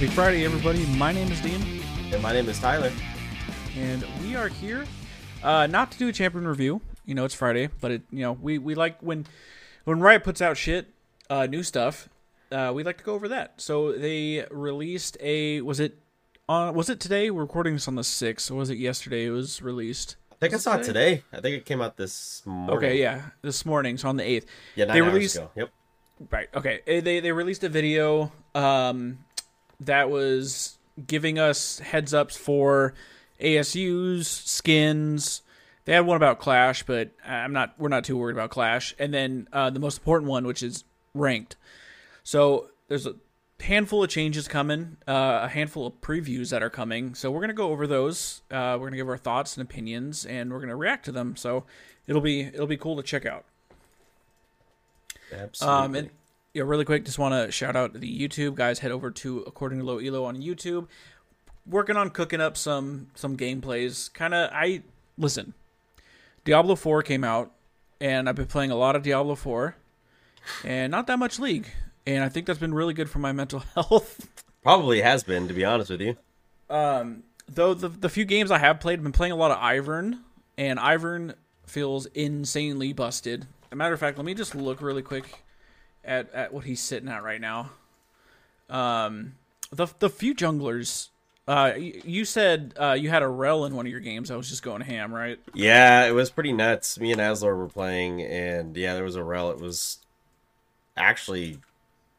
Happy Friday, everybody. My name is Dean, And my name is Tyler. and we are here uh, not to do a champion review. You know, it's Friday, but it you know we, we like when when Riot puts out shit, uh, new stuff. Uh, we like to go over that. So they released a was it uh, was it today? We're recording this on the sixth, or was it yesterday? It was released. I think I Was it saw it today. I think it came out this morning. Okay, yeah, this morning, so on the eighth. Yeah, nine They hours released- ago. Yep. Right. Okay. They they released a video um, that was giving us heads ups for ASU's skins. They had one about Clash, but I'm not. We're not too worried about Clash. And then uh, the most important one, which is ranked. So there's a handful of changes coming, uh, a handful of previews that are coming. So we're gonna go over those. Uh, we're gonna give our thoughts and opinions, and we're gonna react to them. So it'll be it'll be cool to check out. Absolutely. Um, and yeah, really quick, just want to shout out the YouTube guys. Head over to According to Low Elo on YouTube. Working on cooking up some some gameplays. Kind of, I listen. Diablo Four came out, and I've been playing a lot of Diablo Four, and not that much League. And I think that's been really good for my mental health. Probably has been, to be honest with you. Um, though the the few games I have played, I've been playing a lot of Ivern, and Ivern feels insanely busted. As a matter of fact, let me just look really quick at at what he's sitting at right now. Um, the the few junglers. Uh, you said uh, you had a Rell in one of your games. I was just going ham, right? Yeah, it was pretty nuts. Me and Aslor were playing, and yeah, there was a Rell. It was actually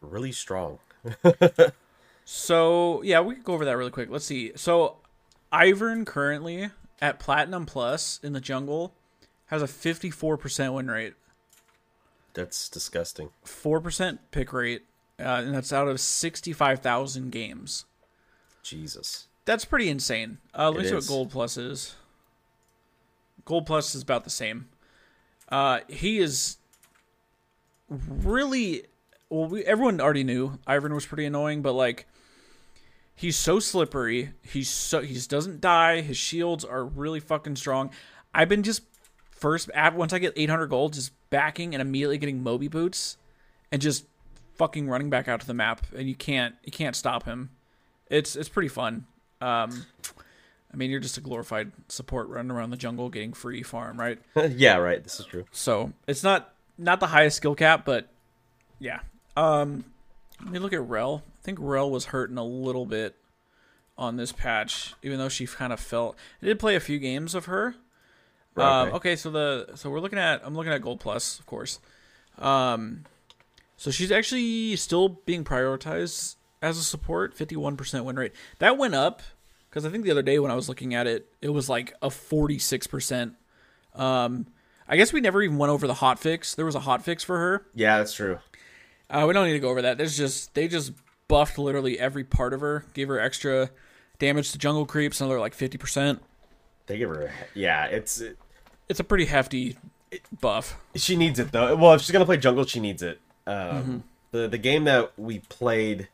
really strong. So yeah, we could go over that really quick. Let's see. So Ivern currently at Platinum Plus in the jungle has a fifty four percent win rate. That's disgusting. four percent pick rate, uh, and that's out of sixty-five thousand games. Jesus. That's pretty insane. Uh, let me see what Gold Plus is. Gold Plus is about the same. Uh, he is really well. We, everyone already knew Ivern was pretty annoying, but like he's so slippery. He's so he doesn't die. His shields are really fucking strong. I've been just first at once I get 800 gold, just backing and immediately getting Moby boots, and just fucking running back out to the map, and you can't you can't stop him. It's it's pretty fun. Um, I mean, you're just a glorified support running around the jungle getting free farm, right? yeah, right. This is true. So it's not not the highest skill cap, but yeah. Um, let me look at Rell. I think Rell was hurting a little bit on this patch, even though she kind of felt. I did play a few games of her. Right, um, okay. okay, so the so we're looking at I'm looking at Gold Plus, of course. Um, so she's actually still being prioritized as a support, 51% win rate. That went up because I think the other day when I was looking at it, it was like a 46%. Um, I guess we never even went over the hot fix. There was a hot fix for her. Yeah, that's true. Uh, we don't need to go over that. There's just they just buffed literally every part of her, gave her extra damage to jungle creeps, another like 50%. They give her. A, yeah, it's. It, It's a pretty hefty buff. she needs it though. Well, if she's gonna play jungle, she needs it. Um, Mm-hmm. The the game that we played,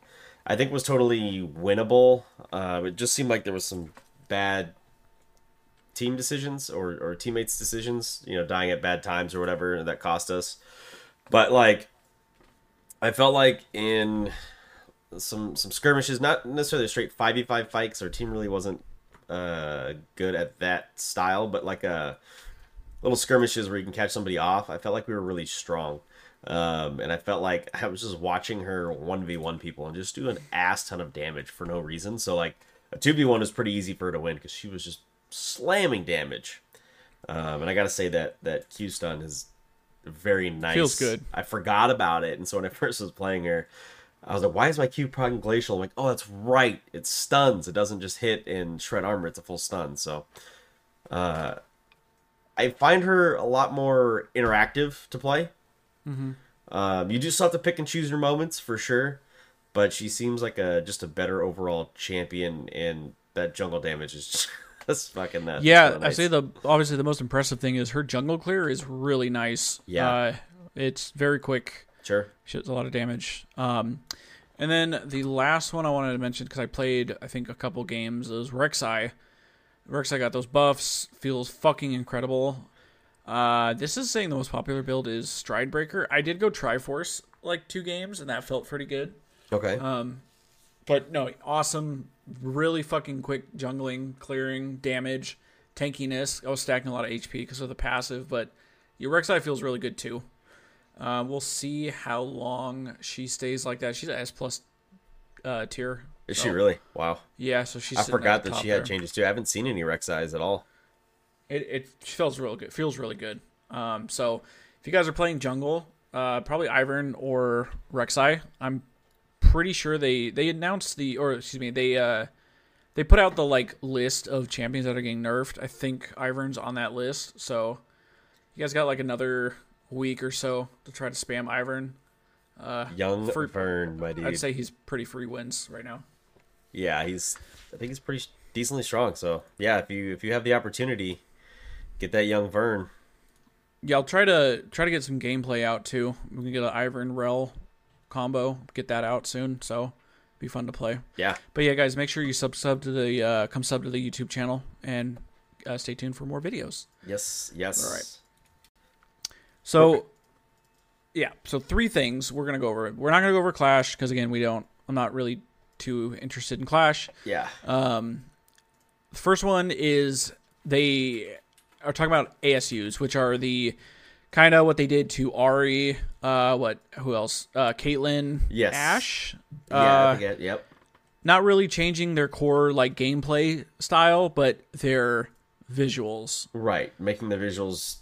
I think, was totally winnable. Uh, it just seemed like there was some bad team decisions or or teammates' decisions. You know, dying at bad times or whatever that cost us. But like, I felt like in some some skirmishes, not necessarily straight five v five fights. Our team really wasn't uh, good at that style, but like a little skirmishes where you can catch somebody off. I felt like we were really strong. Um, and I felt like I was just watching her 1v1 people and just do an ass ton of damage for no reason. So, like, a 2v1 was pretty easy for her to win because she was just slamming damage. Um, and I got to say that that Q stun is very nice. Feels good. I forgot about it. And so when I first was playing her, I was like, why is my Q proccing glacial? I'm like, oh, that's right. It stuns. It doesn't just hit and shred armor. It's a full stun. So, uh, I find her a lot more interactive to play. Um, you do still have to pick and choose your moments for sure, but she seems like a just a better overall champion, and that jungle damage is just that's fucking nuts. Yeah, So I nice. say the obviously the most impressive thing is her jungle clear is really nice. Yeah. uh, it's very quick. Sure. She does a lot of damage. Um, and then the last one I wanted to mention because I played I think a couple games is Rek'Sai. Rek'Sai got those buffs. Feels fucking incredible. Uh, this is saying the most popular build is Stridebreaker. I did go Triforce like two games and that felt pretty good. Okay. Um, But no, awesome, really fucking quick jungling, clearing, damage, tankiness. I was stacking a lot of HP because of the passive, but your Rek'Sai feels really good too. Uh, we'll see how long she stays like that. She's an S plus uh, tier. Is so- she really? Wow. Yeah, so she's. I forgot that she had there. changes too. I haven't seen any Rek'Sais at all. It it feels real good. Feels really good. Um, so if you guys are playing jungle, uh, probably Ivern or Rek'Sai. I'm pretty sure they they announced the or excuse me they uh they put out the like list of champions that are getting nerfed. I think Ivern's on that list. So you guys got like another week or so to try to spam Ivern. Uh, Young For- Vern, my dude. I'd say he's pretty free wins right now. yeah, he's. I think he's pretty decently strong. So yeah, if you if you have the opportunity, get that young Vern. Yeah, I'll try to try to get some gameplay out too. We can get an Ivern Rell combo, get that out soon. So be fun to play. Yeah, But yeah, guys, make sure you sub sub to the uh, come sub to the YouTube channel and uh, stay tuned for more videos. yes, yes. All right. So yeah, so three things we're gonna go over. We're not gonna go over Clash because again, we don't. I'm not really too interested in Clash. Yeah, Um, the first one is they are talking about ASUs, which are the kind of what they did to Ari. Uh, what? Who else? Uh, Caitlyn. Yes. Ash. yeah. I Uh, forget. Yep. not really changing their core like gameplay style, but their visuals. Right, making the visuals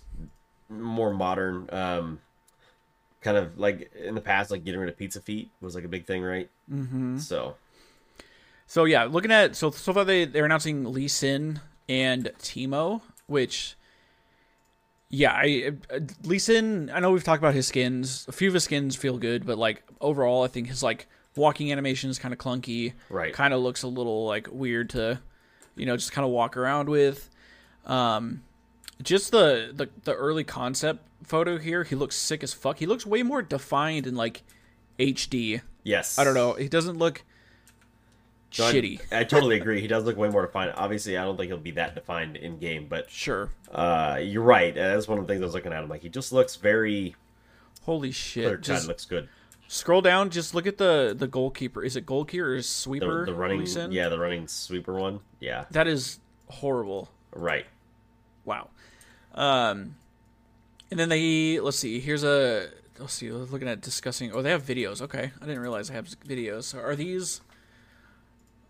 more modern. Um, kind of like in the past, like getting rid of pizza feet was like a big thing, right? Mm-hmm. So So yeah, looking at so so far they they're announcing Lee Sin and Teemo, which yeah, I uh, Lee Sin. I know we've talked about his skins. A few of his skins feel good, but like overall, I think his like walking animation is kind of clunky. Right. kind of looks a little like weird to, you know, just kind of walk around with. Um, just the, the the early concept photo here, he looks sick as fuck. He looks way more defined in like HD. yes, I don't know. He doesn't look shitty. I, totally agree. He does look way more defined. Obviously, I don't think he'll be that defined in game, but Sure. uh, you're right. That's one of the things I was looking at. I'm like, he just looks very Holy shit. Just Looks good. scroll down, just look at the the goalkeeper. Is it goalkeeper or The, sweeper? the running, yeah, the running sweeper one. Yeah, That is horrible. right. Wow. Um, and then they let's see. Here's a let's see. Looking at discussing. Oh, they have videos. Okay, I didn't realize they have videos. So are these?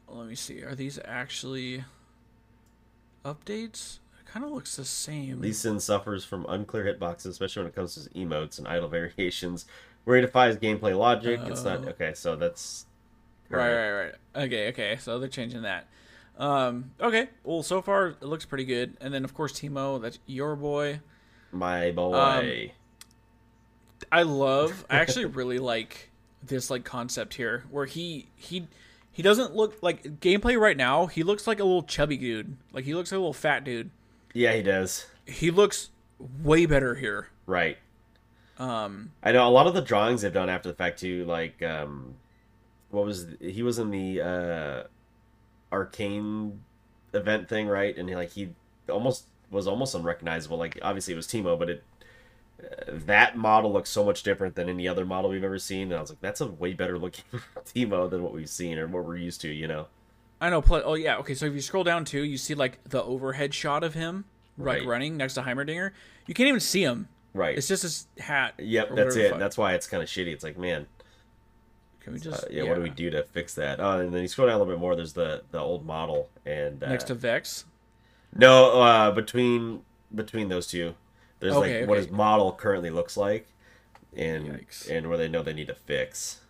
Let me see. Are these actually updates? It kind of looks the same. Lee Sin suffers from unclear hitboxes, especially when it comes to his emotes and idle variations, where he defies gameplay logic. It's not Oh. okay. So that's Right, right, right. Okay, okay. So they're changing that. Um, okay. Well, so far it looks pretty good. And then of course Teemo, that's your boy. My boy. Um, I love. I actually really like this like concept here, where he he he doesn't look like gameplay right now. He looks like a little chubby dude. Like he looks like a little fat dude. yeah, he does. He looks way better here. Right. Um, I know a lot of the drawings they've done after the fact too. Like, um, what was he was in the uh, arcane event thing, right? And he like he almost was almost unrecognizable. Like, obviously it was Teemo, but it uh, that model looks so much different than any other model we've ever seen. And I was like, that's a way better looking Teemo than what we've seen or what we're used to. You know? I know. Play, oh yeah. Okay. So if you scroll down too, you see like the overhead shot of him like Right. running next to Heimerdinger. You can't even see him. Right. It's just his hat. Yep, that's it. That's why it's kind of shitty. It's like, man, Can we uh, just yeah, what do we do to fix that? Oh, and then you scroll down a little bit more. There's the the old model and uh, next to Vex? No, uh, between between those two, there's Okay, like what his model currently looks like, and Yikes. and where they know they need to fix.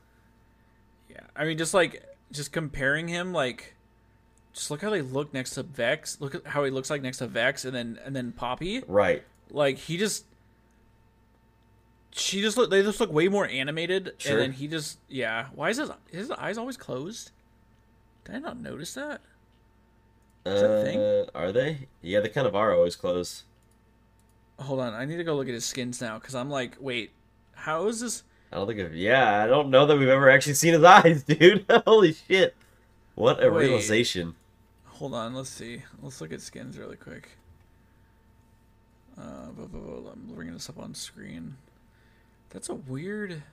Yeah, I mean, just like just comparing him, like, just look how they look next to Vex. Look at how he looks like next to Vex, and then and then Poppy. Right. Like he just, she just look. They just look way more animated, Sure. and then he just, yeah. Why is his his eyes always closed? Did I not notice that? Is that a thing? Uh, are they? Yeah, they kind of are always closed. Hold on, I need to go look at his skins now because I'm like, wait, how is this? I don't think of. Yeah, I don't know that we've ever actually seen his eyes, dude. Holy shit! What a Wait. realization. Hold on, let's see. Let's look at skins really quick. Uh, blah, blah, blah, I'm bringing this up on screen. That's a weird.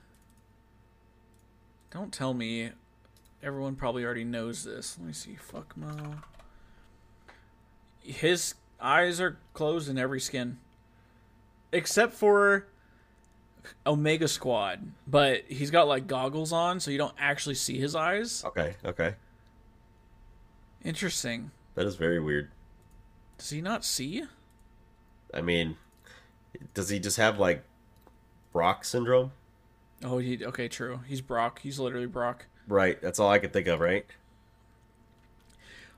Don't tell me everyone probably already knows this. Let me see. Fuck Mo. His eyes are closed in every skin, except for Omega Squad. But he's got like goggles on, so you don't actually see his eyes. Okay, okay. Interesting. That is very weird. Does he not see? I mean, does he just have like Brock syndrome? Oh, he okay. True. He's Brock. He's literally Brock. Right. That's all I could think of. Right.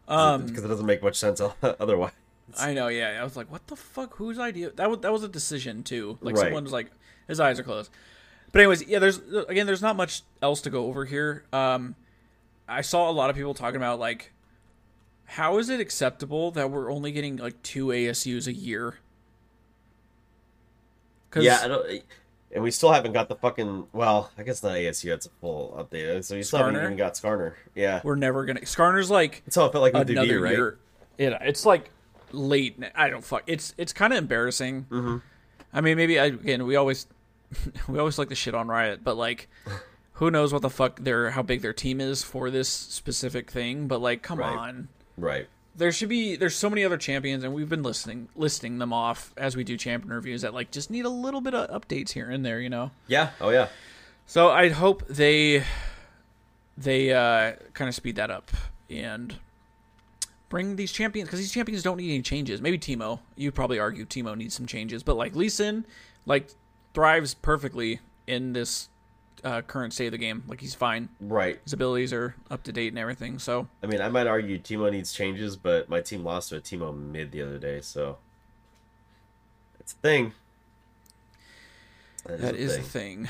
Um, Because it doesn't make much sense otherwise. I know. Yeah, I was like, what the fuck? Whose idea? That was that was a decision too. Like Right. someone was like, his eyes are closed. But anyways, yeah. There's again, there's not much else to go over here. Um, I saw a lot of people talking about like, how is it acceptable that we're only getting like two ASUs a year? Yeah, I don't. And we still haven't got the fucking. Well, I guess not ASU. That's a full update. So you still haven't even got Skarner. Yeah. we're never gonna. Skarner's like That's how it felt like with another right? year. Yeah, it's like late. I don't fuck. It's it's kind of embarrassing. Mm-hmm. I mean, maybe I, again we always we always like the shit on Riot, but like, who knows what the fuck their how big their team is for this specific thing? But like, come Right. on. Right. There should be there's so many other champions, and we've been listening listing them off as we do champion reviews that like just need a little bit of updates here and there, you know. Yeah. Oh yeah. So I hope they they uh, kind of speed that up and bring these champions because these champions don't need any changes. Maybe Teemo. You'd probably argue Teemo needs some changes, but like Lee Sin, like thrives perfectly in this uh, current state of the game. Like he's fine. Right. His abilities are up to date and everything. So I mean, I might argue Teemo needs changes, but my team lost to a Teemo mid the other day, so it's a thing. that is a thing.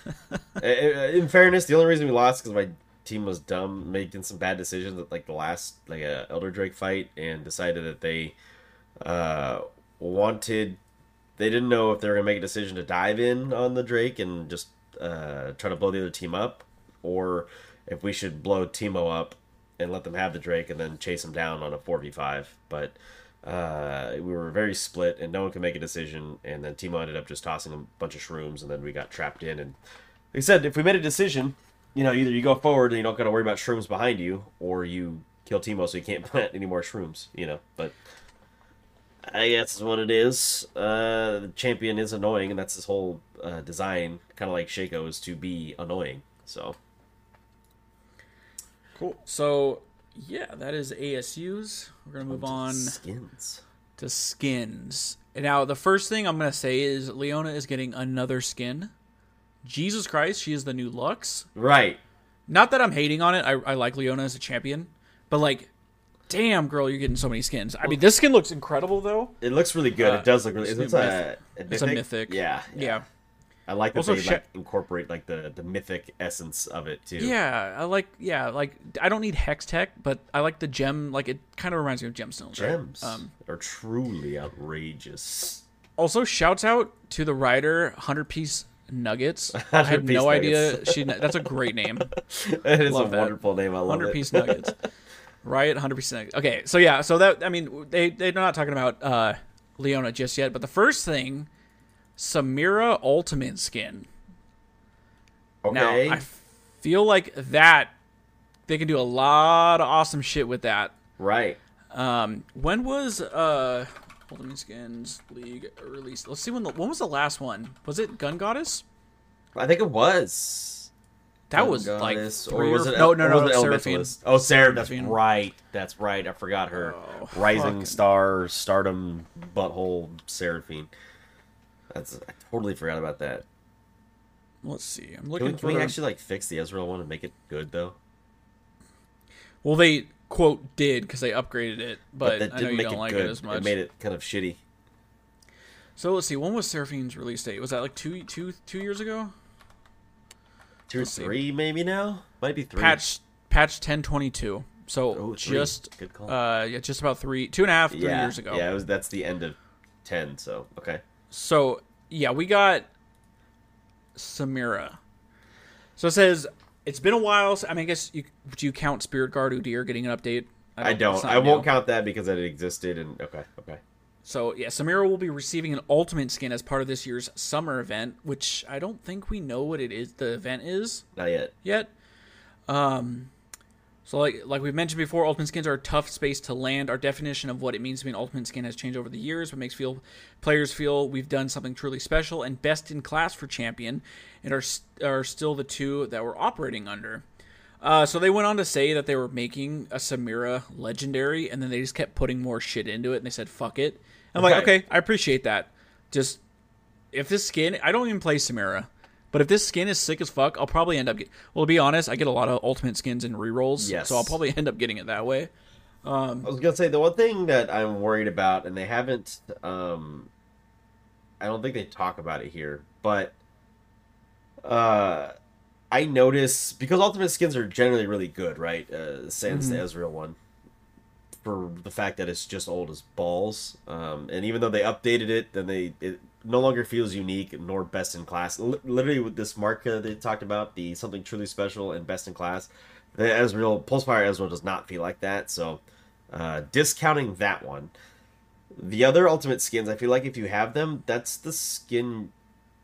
I- I- In fairness, the only reason we lost because my team was dumb, making some bad decisions at like the last like a Elder Drake fight, and decided that they uh, wanted. They didn't know if they were gonna make a decision to dive in on the Drake and just uh, try to blow the other team up, or if we should blow Teemo up and let them have the Drake and then chase him down on a four v five. But uh, we were very split, and no one could make a decision. And then Teemo ended up just tossing a bunch of shrooms, and then we got trapped in. And they said if we made a decision, you know, either you go forward and you don't got to worry about shrooms behind you, or you kill Teemo so you can't plant any more shrooms. You know, but I guess is what it is. Uh, the champion is annoying, and that's his whole uh, design. Kind of like Shaco is to be annoying. So Cool. So yeah, that is ASU's. We're gonna move on to skins. to skins. And now the first thing I'm gonna say is Leona is getting another skin. Jesus Christ, she is the new Lux. Right. Not that I'm hating on it. I, I like Leona as a champion, but like, damn girl, you're getting so many skins. I mean, this skin looks incredible though. It looks really good. Uh, it does look really. it's It's, a a, myth- a It's a mythic. Yeah, yeah, I like that Also, they Sha- like incorporate like the the mythic essence of it too. yeah. I like yeah, like I don't need hex tech, but I like the gem. Like it kind of reminds me of gemstones. right? gems Um, are truly outrageous. Also, shouts out to the writer Hundred Piece Nuggets. I had no idea she. That's a great name. it is Love a that. wonderful name. I love Hundred it. Piece Nuggets. Riot Hundred Piece Nuggets. Okay, so yeah, so that I mean they they're not talking about uh, Leona just yet, but the first thing, Samira Ultimate skin. Okay. Now I feel like that they can do a lot of awesome shit with that. right. Um, when was uh Ultimate Skins League released? Let's see when the when was the last one? Was it Gun Goddess? I think it was. That was Gun like Goddess, three or was it no no no was it Seraphine. Oh, Sarah. That's Seraphine. right. That's right. I forgot her. Oh, Rising Star, Stardom, Butthole, Seraphine. That's I totally forgot about that. Let's see. I'm Can looking we, can we actually like fix the Ezreal one and make it good though? Well, they quote did because they upgraded it, but, that I know you make don't it like good. it as much. made it kind of shitty. So let's see. When was Seraphine's release date? Was that like two two two years ago? Two or Let's see. three, maybe now. Might be three. Patch patch ten twenty two. So Oh, three. just Good call. uh yeah, just about three two and a half three yeah, years ago. Yeah, it was. That's the end of ten. So okay. So yeah, we got Samira. So it says it's been a while. So, I mean, I guess you do you count Spirit Guard Udyr getting an update? I don't. not I won't count that because it existed. And okay, okay. So yeah, Samira will be receiving an ultimate skin as part of this year's summer event, which I don't think we know what it is. The event is Not yet. yet. Um, So like like we mentioned before, ultimate skins are a tough space to land. Our definition of what it means to be an ultimate skin has changed over the years, what makes feel players feel we've done something truly special and best in class for champion, and are are still the two that we're operating under. Uh, so they went on to say that they were making a Samira legendary, and then they just kept putting more shit into it, and they said fuck it. I'm like, okay, I appreciate that. Just if this skin, I don't even play Samira. But if this skin is sick as fuck, I'll probably end up. Get, well, to be honest, I get a lot of ultimate skins and rerolls, Yes. so I'll probably end up getting it that way. I was gonna say the one thing that I'm worried about, and they haven't. Um, I don't think they talk about it here, but uh, I notice because ultimate skins are generally really good, right? Uh, sans the Ezreal one, for the fact that it's just old as balls. Um, and even though they updated it, then they it no longer feels unique nor best in class. Li- literally with this mark they talked about, the something truly special and best in class. The Ezreal Pulsefire Ezreal does not feel like that. So uh, discounting that one, the other ultimate skins, I feel like if you have them, that's the skin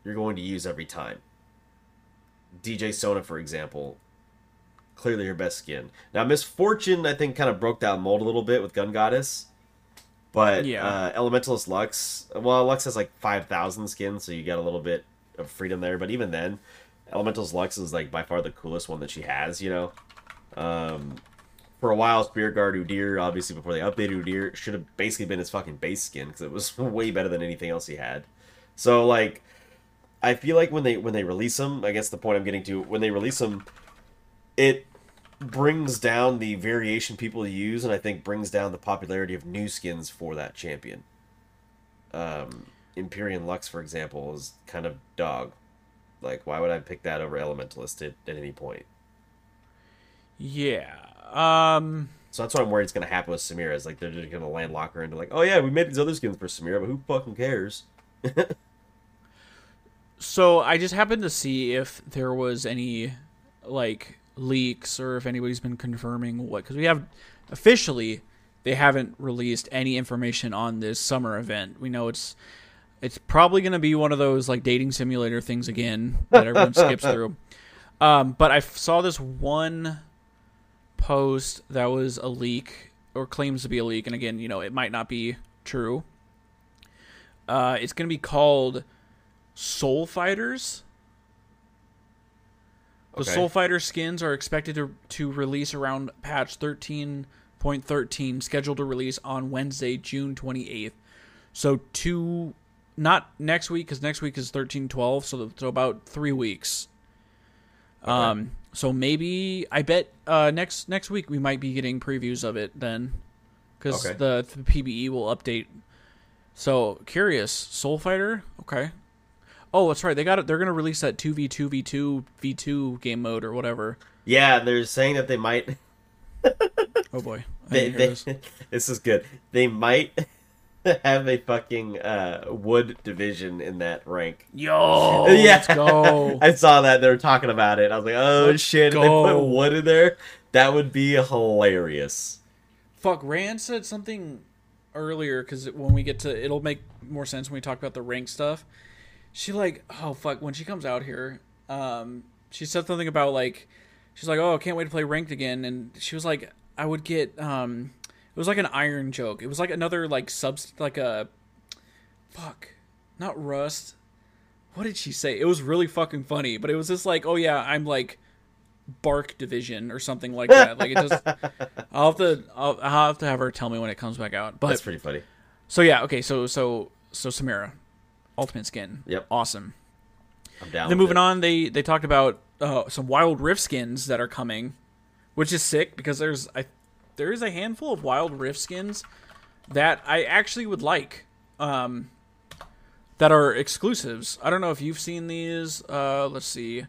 you're going to use every time. DJ Sona, for example, clearly her best skin. Now, Miss Fortune, I think, kind of broke that mold a little bit with Gun Goddess. But Yeah. uh, Elementalist Lux, well, Lux has like 5,000 skins, so you get a little bit of freedom there. But even then, Elementalist Lux is like by far the coolest one that she has, you know? Um, for a while, Spirit Guard Udyr, obviously before they updated Udyr, should have basically been his fucking base skin because it was way better than anything else he had. So like, I feel like when they when they release him, I guess the point I'm getting to when they release him, it brings down the variation people use, and I think brings down the popularity of new skins for that champion. Um, Empyrean Lux, for example, is kind of dog. Like, why would I pick that over Elementalist at, at any point? Yeah. Um. So that's what I'm worried is going to happen with Samira. Is like they're just going to landlock her into like, oh yeah, we made these other skins for Samira, but who fucking cares? So I just happened to see if there was any like leaks or if anybody's been confirming what because we have officially they haven't released any information on this summer event. We know it's it's probably going to be one of those like dating simulator things again that everyone skips through. Um, but I f- saw this one post that was a leak or claims to be a leak, and again, you know, it might not be true. Uh, it's going to be called Soul Fighters. The Okay. Soul Fighter skins are expected to, to release around patch 13.13, scheduled to release on Wednesday, June 28th. So, two, not next week, because next week is 13.12, so, so about three weeks. Um, so maybe, I bet uh, next next week we might be getting previews of it then, because Okay. the, the PBE will update. So, curious. Soul Fighter? Okay. Oh, that's right. They got it. They're gonna release that two v two v two v two game mode or whatever. Yeah, they're saying that they might. Oh boy, They, they, this. this is good. They might have a fucking uh, wood division in that rank. Yo, yeah, let's go. I saw that they were talking about it. I was like, oh Let's shit! They put wood in there, that would be hilarious. Fuck, Rand said something earlier because when we get to, it'll make more sense when we talk about the rank stuff. She like, oh fuck, when she comes out here, um, she said something about like, she's like, oh, I can't wait to play ranked again, and she was like, I would get, um, it was like an iron joke. It was like another like subs, like a, fuck, not rust. What did she say? It was really fucking funny, but it was just like, oh yeah, I'm like bark division or something like that. Like it just, I'll have to, I'll, I'll have to have her tell me when it comes back out. But That's pretty funny. so yeah, okay, so so so Samira, ultimate skin, Yep. awesome. I'm down. Then moving it. on, they they talked about uh, some Wild Rift skins that are coming, which is sick because there's I there is a handful of Wild Rift skins that I actually would like. Um, that are exclusives. I don't know if you've seen these. Uh, let's see.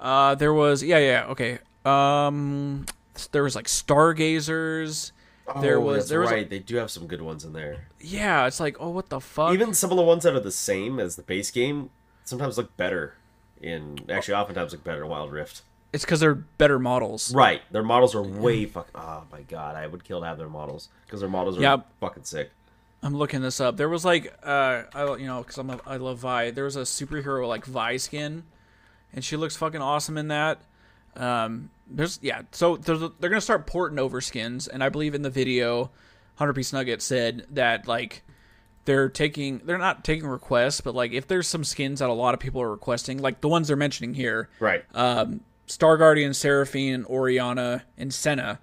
Uh, there was yeah yeah okay. Um, there was like Stargazers. There Oh, was that's there was a- right. they do have some good ones in there. yeah. It's like oh what the fuck. Even some of the ones that are the same as the base game sometimes look better in. Actually, oftentimes look better in Wild Rift. it's because they're better models. Right, their models are way fuck. Oh my god, I would kill to have their models because their models are Yeah. fucking sick. I'm looking this up. There was like, uh, I you know, because I'm a, I love Vi. There was a superhero like Vi skin, and she looks fucking awesome in that. Um, there's yeah, so there's a, they're gonna start porting over skins, and I believe in the video, Hundred Piece Nugget said that like they're taking they're not taking requests, but like if there's some skins that a lot of people are requesting, like the ones they're mentioning here, Right. um, Star Guardian, Seraphine, Orianna, and Senna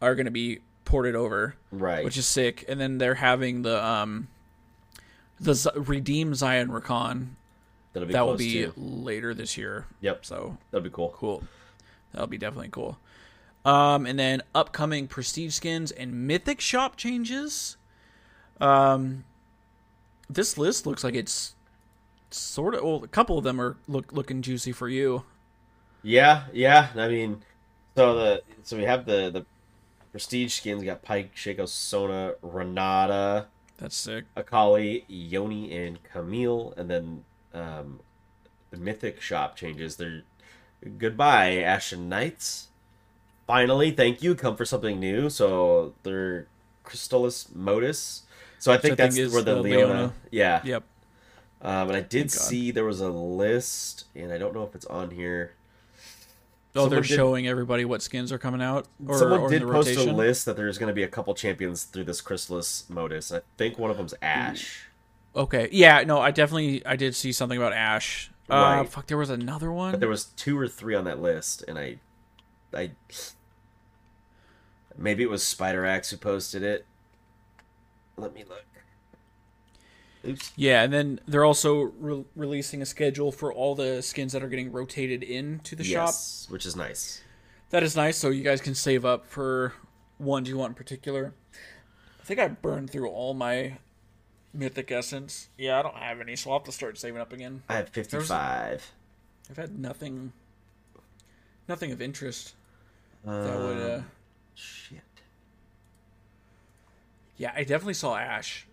are gonna be ported over, right. which is sick. And then they're having the um the Z- redeem Zion Rakan That'll be that will be too. later this year. Yep. So That'll be cool. cool. That'll be definitely cool. Um, and then upcoming prestige skins and mythic shop changes. Um, this list looks like it's sort of. Well, a couple of them are look looking juicy for you. Yeah, yeah. I mean, so the so we have the the prestige skins. We got Pyke, Shaco, Sona, Renata, That's sick. Akali, Yone, and Camille, and then um, the mythic shop changes. They're goodbye, Ashen Knights. Finally, thank you. Come for something new. So they're Crystallis Modus. So I think I think that's is where the, the Leona. Leona. Yeah. Yep. Um, and I did Thank God. see there was a list, and I don't know if it's on here. Oh, they're did- showing everybody what skins are coming out. Or, Someone or did post rotation. a list that there's going to be a couple champions through this Chrysalis modus. I think one of them's Ash. Okay. Yeah. No, I definitely I did see something about Ash. Uh, Right. fuck. There was another one. But there was two or three on that list, and I, I, maybe it was Spider Axe who posted it. Let me look. Oops. Yeah, and then they're also re- releasing a schedule for all the skins that are getting rotated into the shop. Which is nice. That is nice, so you guys can save up for ones you want in particular. I think I burned through all my mythic essence. Yeah, I don't have any, so I'll have to start saving up again. I have fifty-five. I've had nothing, nothing of interest that would. Uh, Um, Shit. yeah, I definitely saw Ash.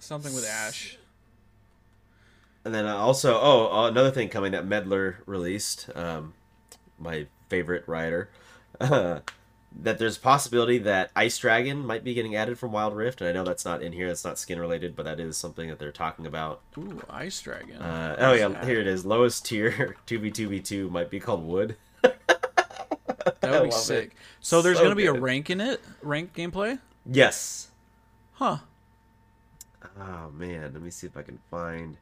Something with Ash. And then uh, also, oh, uh, another thing coming that Meddler released, um, my favorite writer, uh, that there's a possibility that Ice Dragon might be getting added from Wild Rift, and I know that's not in here, that's not skin related, but that is something that they're talking about. Ooh, Ice Dragon. Uh, oh yeah, here it is. Lowest tier two v two v two might be called Wood. That would be sick. it. So there's So gonna be a rank in it, rank gameplay. Yes. Huh. Oh man, let me see if I can find.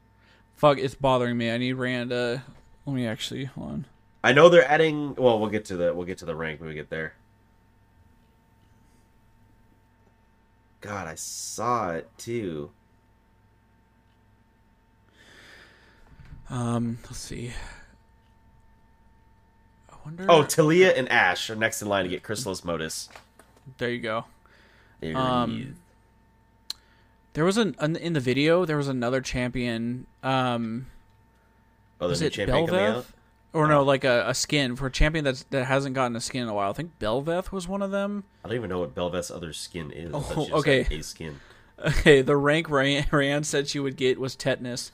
Fuck, it's bothering me. I need Rand. Uh, let me actually hold on. I know they're adding. Well, we'll get to the we'll get to the rank when we get there. God, I saw it too. Um, let's see. I wonder. Oh, Taliyah and Ash are next in line to get Chrysalis Modus. there you go. There Um, he. There was an, an in the video. There was another champion. Um, oh, was there's a it champion coming Bel'Veth? out. Or no, like a, a skin for a champion that's that hasn't gotten a skin in a while. I think Bel'Veth was one of them. I don't even know what Bel'Veth's other skin is. I thought Oh, just okay. had a skin. Okay, the rank Rand, Rand said she would get was tetanus.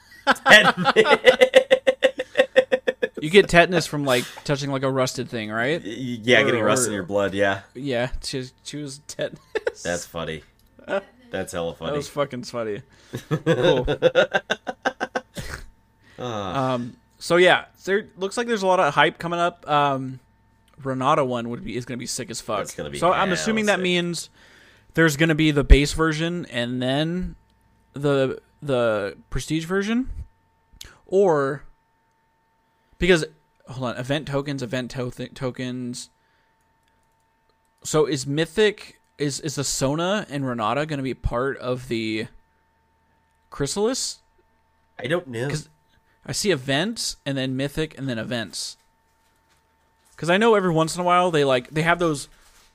You get tetanus from like touching like a rusted thing, right? yeah, getting rust in your blood. Yeah, Yeah, she she was tetanus. that's funny. That's hella funny. that was fucking funny. Cool. Ah, Um, so yeah, there looks like there's a lot of hype coming up. Um, Renata one would be is gonna be sick as fuck. That's gonna be so I'm assuming that sick. means there's gonna be the base version and then the the prestige version, or because hold on, event tokens, event to- tokens. So is Mythic is is the Sona and Renata gonna be part of the Chrysalis? I don't know. 'cause- I see events and then mythic and then events. Because I know every once in a while they like they have those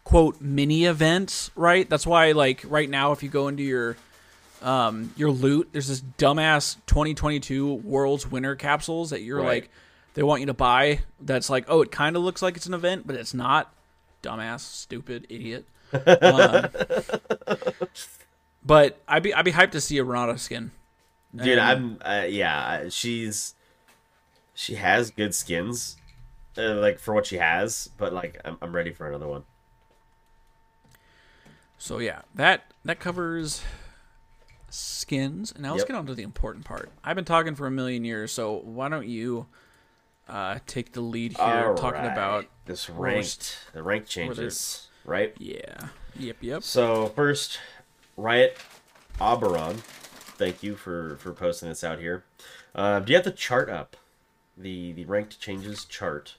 quote mini events, right? That's why like right now if you go into your um your loot, there's this dumbass 2022 World's Winter capsules that you're Right. like they want you to buy. That's like oh it kind of looks like it's an event, but it's not. Dumbass, stupid, idiot. um, but I'd be I'd be hyped to see a Renata skin. Dude, And- I'm uh, yeah. She's she has good skins, uh, like for what she has. But like, I'm I'm ready for another one. So yeah, that that covers skins. And now let's Yep. get on to the important part. I've been talking for a million years, so why don't you uh, take the lead here, talking Alright. about this ranked the rank changes, right? yeah, yep, yep. So first, Riot Oberon, thank you for for posting this out here. Uh, do you have the chart up? The the ranked changes chart.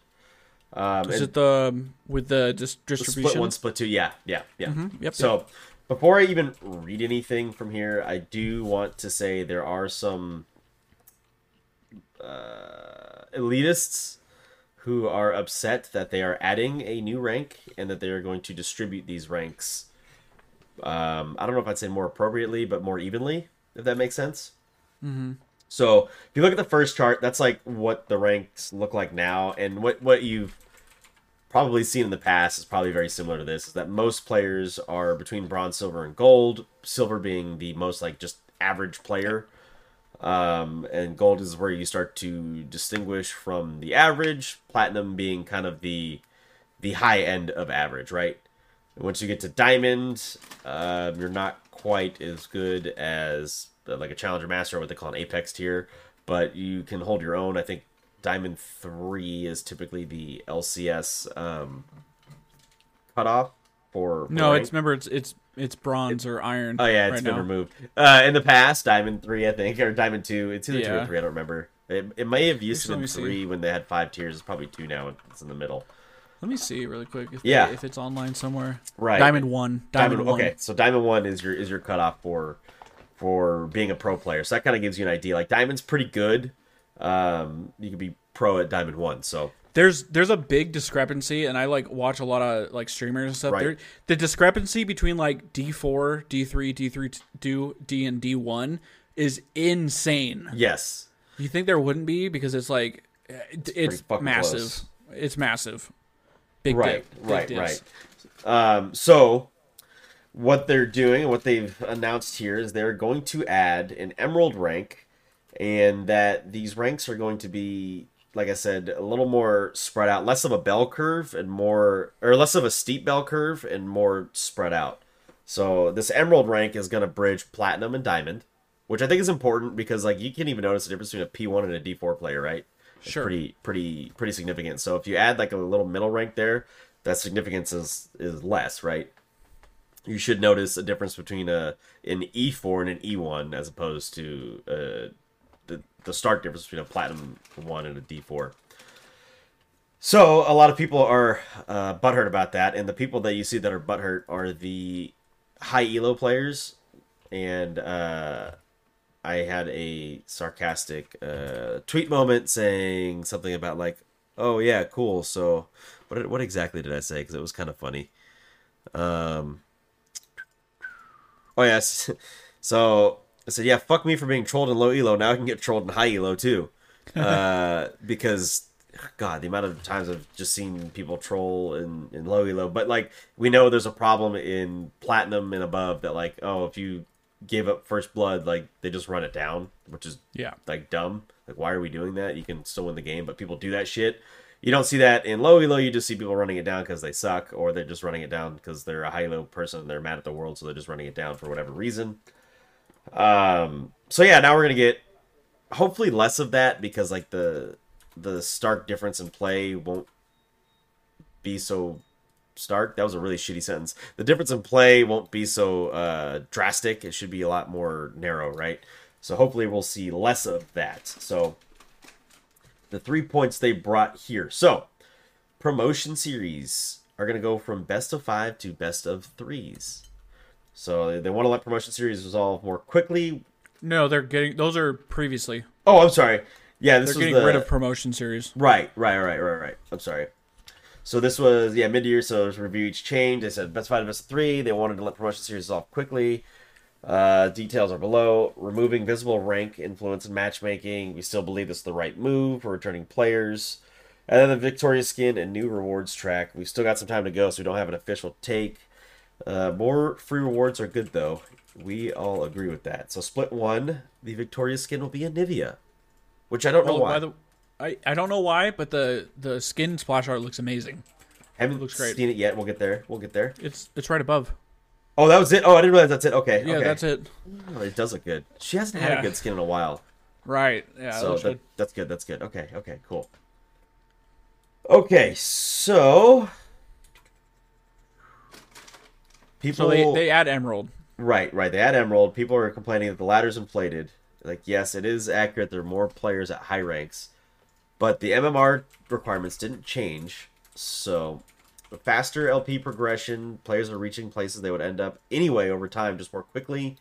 Um, Is it the um, with the dis- distribution? split one, split two? Yeah, yeah, yeah. Yep. So before I even read anything from here, I do want to say there are some uh, elitists who are upset that they are adding a new rank and that they are going to distribute these ranks. Um, I don't know if I'd say more appropriately, but more evenly, if that makes sense. Mm-hmm. So if you look at the first chart, that's like what the ranks look like now, and what what you've probably seen in the past is probably very similar to this is that most players are between bronze silver and gold silver being the most like just average player um, and gold is where you start to distinguish from the average platinum being kind of the the high end of average right and once you get to diamond um, you're not quite as good as uh, like a challenger master or what they call an apex tier but you can hold your own i think diamond 3 is typically the lcs um, cutoff for, for no, rank. it's remember it's it's it's bronze or iron. Oh yeah, it's right been now. removed. Uh, in the past, Diamond three, I think, or Diamond two. It's either two or three. I don't remember. It, it may have used to be me see. three when they had five tiers. It's probably two now. It's in the middle. Let me see really quick if Yeah. they, if it's online somewhere. Right. Diamond one. Diamond, one. Okay, so Diamond one is your is your cutoff for for being a pro player. So that kind of gives you an idea. Like Diamond's pretty good. Um, you could be pro at Diamond one. So There's there's a big discrepancy, and I like watch a lot of like streamers and stuff. Right. There, the discrepancy between like D four, D three, D three, D D and D one is insane. yes, You think there wouldn't be because it's like it's, it's massive. close. It's massive. Big right, dip. Big right, dips. right. Um, so what they're doing and what they've announced here is they're going to add an emerald rank, and that these ranks are going to be, like I said, a little more spread out, less of a bell curve and more, or less of a steep bell curve and more spread out. So this emerald rank is going to bridge platinum and diamond, which I think is important because like you can't even notice the difference between a P1 and a D4 player, right? It's Sure. pretty pretty pretty significant. So if you add like a little middle rank there, that significance is is less, right? You should notice a difference between a an E4 and an E1 as opposed to uh, the the stark difference between a platinum one and a D4. So a lot of people are uh, butthurt about that, and the people that you see that are butthurt are the high elo players, and uh, I had a sarcastic uh, tweet moment saying something about like, "Oh yeah, cool." So, what what exactly did I say? Because it was kind of funny. Um. Oh yes, so I said, "Yeah, fuck me for being trolled in low elo. Now I can get trolled in high elo too." Uh, because God, the amount of times I've just seen people troll in, in low elo, but like we know there's a problem in platinum and above that like, oh, if you give up first blood, like they just run it down, which is Yeah. like dumb. Like why are we doing that? You can still win the game, but people do that shit. You don't see that in low elo. You just see people running it down because they suck, or they're just running it down because they're a high elo person and they're mad at the world, so they're just running it down for whatever reason. Um. So yeah, now we're gonna get hopefully less of that because like the the stark difference in play won't be so stark. That was a really shitty sentence. The difference in play won't be so uh, drastic. It should be a lot more narrow, right? So hopefully we'll see less of that. So the three points they brought here. So promotion series are going to go from best of five to best of threes. So they want to let promotion series resolve more quickly. No, they're getting those are previously. Oh, I'm sorry. Yeah, this They're getting the rid of promotion series. Right, right, right, right, right. I'm sorry. So this was yeah mid year. So review each change. They said best five, best three. They wanted to let promotion series off quickly. Uh, details are below. Removing visible rank influence in matchmaking. We still believe this is the right move for returning players. And then the Victoria skin and new rewards track. We've still got some time to go, so we don't have an official take. Uh, more free rewards are good though. We all agree with that. So split one, the Victoria skin will be Anivia, which I don't know Oh, why. I I don't know why, but the the skin splash art looks amazing. Haven't looks great. seen it yet. We'll get there. We'll get there. It's it's right above. Oh, that was it. Oh, I didn't realize that's it. Okay. Yeah, okay. that's it. Oh, it does look good. She hasn't had Yeah. a good skin in a while, Right. Yeah. so that, good. that's good. That's good. Okay. Okay. Cool. Okay, so people So they, they add Emerald. Right, right. They add Emerald. People are complaining that the ladder's inflated. Like, yes, it is accurate. There are more players at high ranks, but the MMR requirements didn't change. So, faster LP progression. Players are reaching places they would end up anyway over time, just more quickly.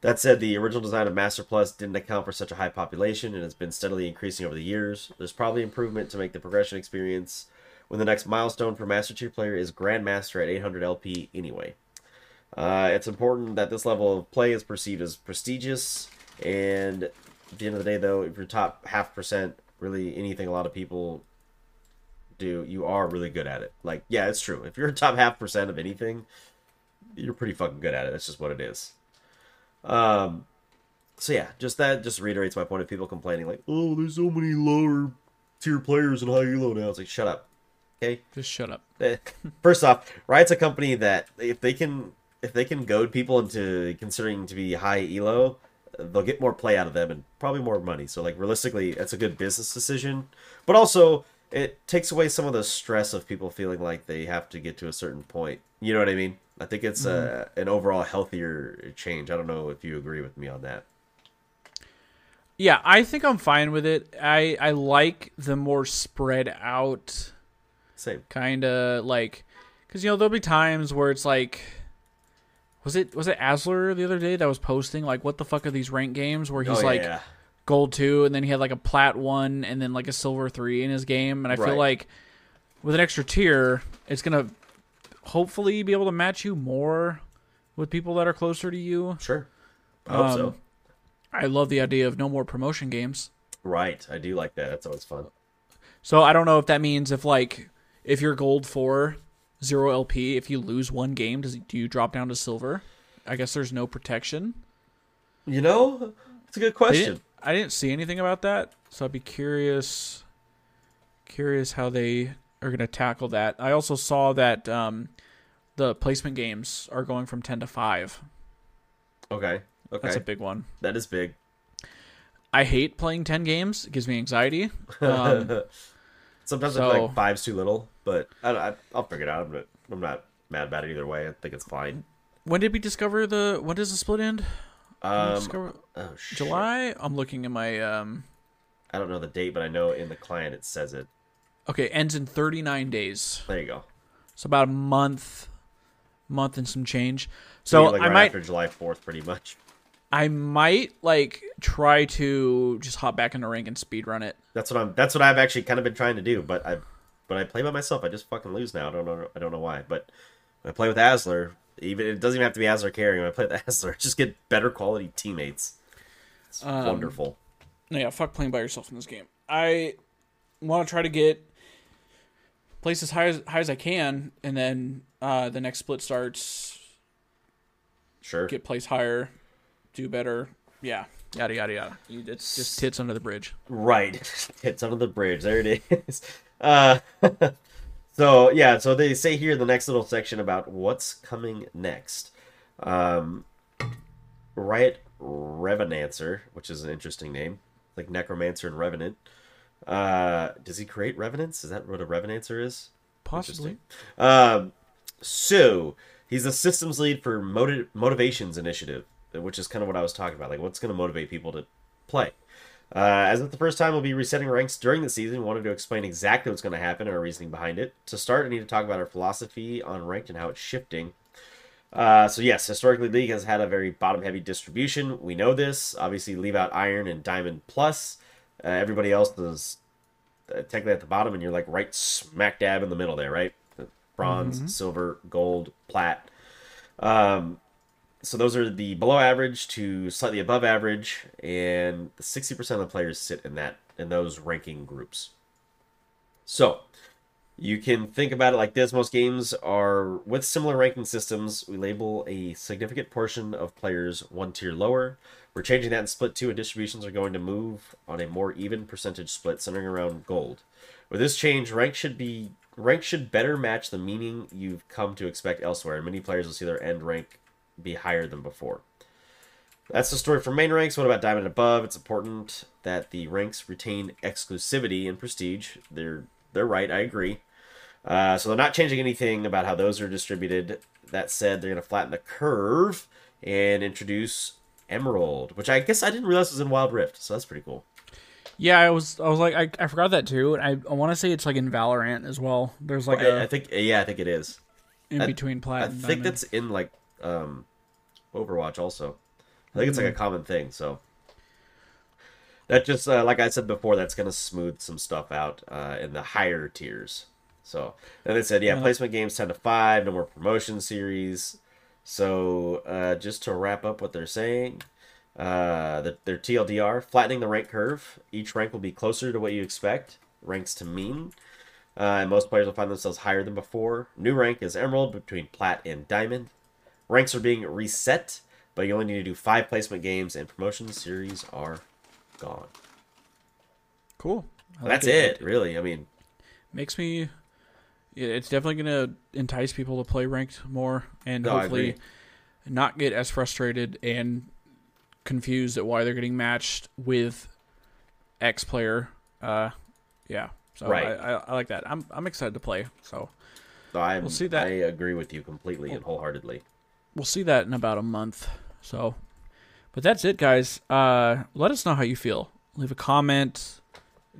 That said, the original design of Master Plus didn't account for such a high population and has been steadily increasing over the years. There's probably improvement to make the progression experience when the next milestone for Master Tier player is Grandmaster at 800 LP anyway. Uh, it's important that this level of play is perceived as prestigious, and at the end of the day, though, if you're top half percent, really anything a lot of people do, you are really good at it. Like, yeah, it's true. If you're a top half percent of anything, you're pretty fucking good at it. That's just what it is. Um, so yeah, just that just reiterates my point of people complaining like, oh, there's so many lower tier players in high elo now. It's like, shut up. Okay, Just shut up. Eh, First off, Riot's a company that if they can if they can goad people into considering to be high elo, they'll get more play out of them and probably more money. So like realistically, it's a good business decision. But also it takes away some of the stress of people feeling like they have to get to a certain point. You know what I mean? I think it's uh, an overall healthier change. I don't know if you agree with me on that. Yeah, I think I'm fine with it. I I like the more spread out Same. kind of like because you know there'll be times where it's like was it was it Asler the other day that was posting like what the fuck are these rank games where he's oh, yeah, like yeah. gold two and then he had like a plat one and then like a silver three in his game and I Right. feel like with an extra tier it's gonna hopefully be able to match you more with people that are closer to you. Sure. I hope so. Um, I love the idea of no more promotion games. Right. I do like that. That's always fun. So I don't know if that means if like if you're gold four zero LP, if you lose one game, does do you drop down to silver? I guess there's no protection. You know, it's a good question. didn't, I didn't see anything about that, so I'd be curious curious how they are going to tackle that. I also saw that um, the placement games are going from ten to five. Okay. Okay. That's a big one. that is big. I hate playing ten games; it gives me anxiety. Um, Sometimes I feel like five's too little, but I, I, I'll figure it out. I'm not, I'm not mad about it either way. I think it's fine. when did we discover the? When does the split end? Um, discover- oh, shit. July. I'm looking at my um. I don't know the date, but I know in the client it says it. Okay, ends in 39 days. There you go. So about a month, month and some change. So So like I right might, after July 4th, pretty much. I might like try to just hop back in the rank and speed run it. That's what I'm. That's what I've actually kind of been trying to do. But I, but I play by myself. I just fucking lose now. I don't know. I don't know why. But when I play with Asler, even it doesn't even have to be Asler carrying. When I play with Asler, I just get better quality teammates. It's Um, wonderful. No, yeah, fuck playing by yourself in this game. I want to try to get place as high as high as I can, and then uh, the next split starts. Sure. Get place higher, do better. Yeah, yada yada yada. You- It's just tits under the bridge. Right. It's under the bridge. There it is. Uh, so yeah, so they say here in the next little section about what's coming next. Um, Riot Revenancer, which is an interesting name, like Necromancer and Revenant. Uh, does he create revenants? Is that what a Revenancer is? Possibly. Um, so he's the systems lead for motiv- motivations initiative, which is kind of what I was talking about. Like, what's going to motivate people to play? Uh, as it's the first time we'll be resetting ranks during the season, we wanted to explain exactly what's going to happen and our reasoning behind it. To start, I need to talk about our philosophy on ranked and how it's shifting. Uh, so yes, historically, League has had a very bottom-heavy distribution. We know this. Obviously, leave out Iron and Diamond Plus. Uh, everybody else is uh, technically at the bottom, and you're like right smack dab in the middle there, right? Bronze, silver, gold, plat. Um, so those are the below average to slightly above average, and sixty percent of the players sit in that in those ranking groups. So you can think about it like this: most games are with similar ranking systems. We label a significant portion of players one tier lower. We're changing that in split two, and distributions are going to move on a more even percentage split, centering around gold. With this change, rank should be rank should better match the meaning you've come to expect elsewhere, and many players will see their end rank be higher than before. That's the story for main ranks. What about diamond above? It's important that the ranks retain exclusivity and prestige. They're they're right. I agree. Uh, so they're not changing anything about how those are distributed. That said, they're going to flatten the curve and introduce Emerald, which I guess I didn't realize was in Wild Rift. So that's pretty cool. Yeah, I was I was like I, I forgot that too. I, I want to say it's like in Valorant as well. There's like a I think yeah, I think it is. in I- between plat. I think diamond. that's in like um, Overwatch also. I think it's like a common thing. So that just uh, like I said before, that's gonna smooth some stuff out uh, in the higher tiers. So then they said, yeah, Yeah. placement games ten to five, no more promotion series. So uh, just to wrap up what they're saying, uh, the, their TLDR flattening the rank curve. Each rank will be closer to what you expect. Ranks to mean. Uh, and most players will find themselves higher than before. New rank is Emerald between Plat and Diamond. Ranks are being reset, but you only need to do five placement games, and promotion series are gone. cool. Like That's it, really. I mean, Makes me. It's definitely gonna entice people to play ranked more, and No, hopefully not get as frustrated and confused at why they're getting matched with X player. Uh, yeah. So Right. I, I, I like that. I'm I'm excited to play. So So I'm, We'll see that- I agree with you completely and wholeheartedly. We'll see that in about a month. So, but that's it, guys. Uh, let us know how you feel. Leave a comment.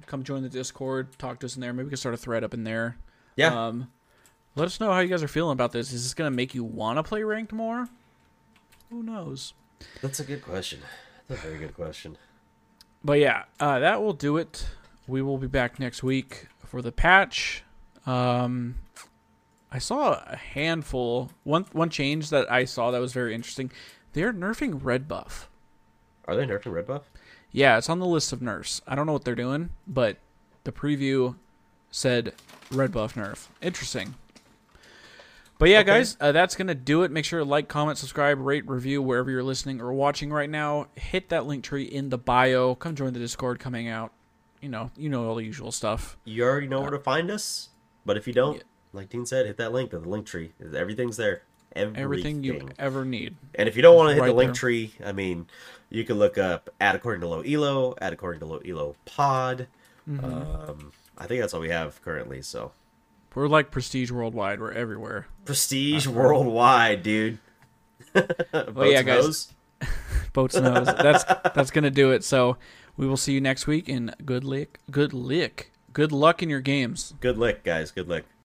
Come join the Discord. Talk to us in there. Maybe we can start a thread up in there. Yeah. Um, let us know how you guys are feeling about this. Is this gonna make you want to play ranked more? Who knows? That's a good question. That's a very good question. But yeah, uh, that will do it. We will be back next week for the patch. Um, I saw a handful. One one change that I saw that was very interesting. They're nerfing red buff. Are they nerfing red buff? Yeah, it's on the list of nerfs. I don't know what they're doing, but the preview said red buff nerf. Interesting. But yeah, Okay. guys, uh, that's gonna do it. Make sure to like, comment, subscribe, rate, review wherever you're listening or watching right now. Hit that link tree in the bio. Come join the Discord coming out. You know, you know all the usual stuff. You already know where to find us, but if you don't, Yeah. Like Dean said, hit that link to the link tree. Everything's there. Everything. Everything you ever need. And if you don't want to hit Right the link there. tree, I mean, you can look up at according to low elo, at according to low elo pod. Mm-hmm. Um, I think that's all we have currently. So We're like Prestige Worldwide. We're everywhere. prestige worldwide, dude. Boats yeah, guys. Boats knows. that's that's gonna do it. So we will see you next week. And good lick, good lick, good luck in your games. Good lick, guys. Good lick.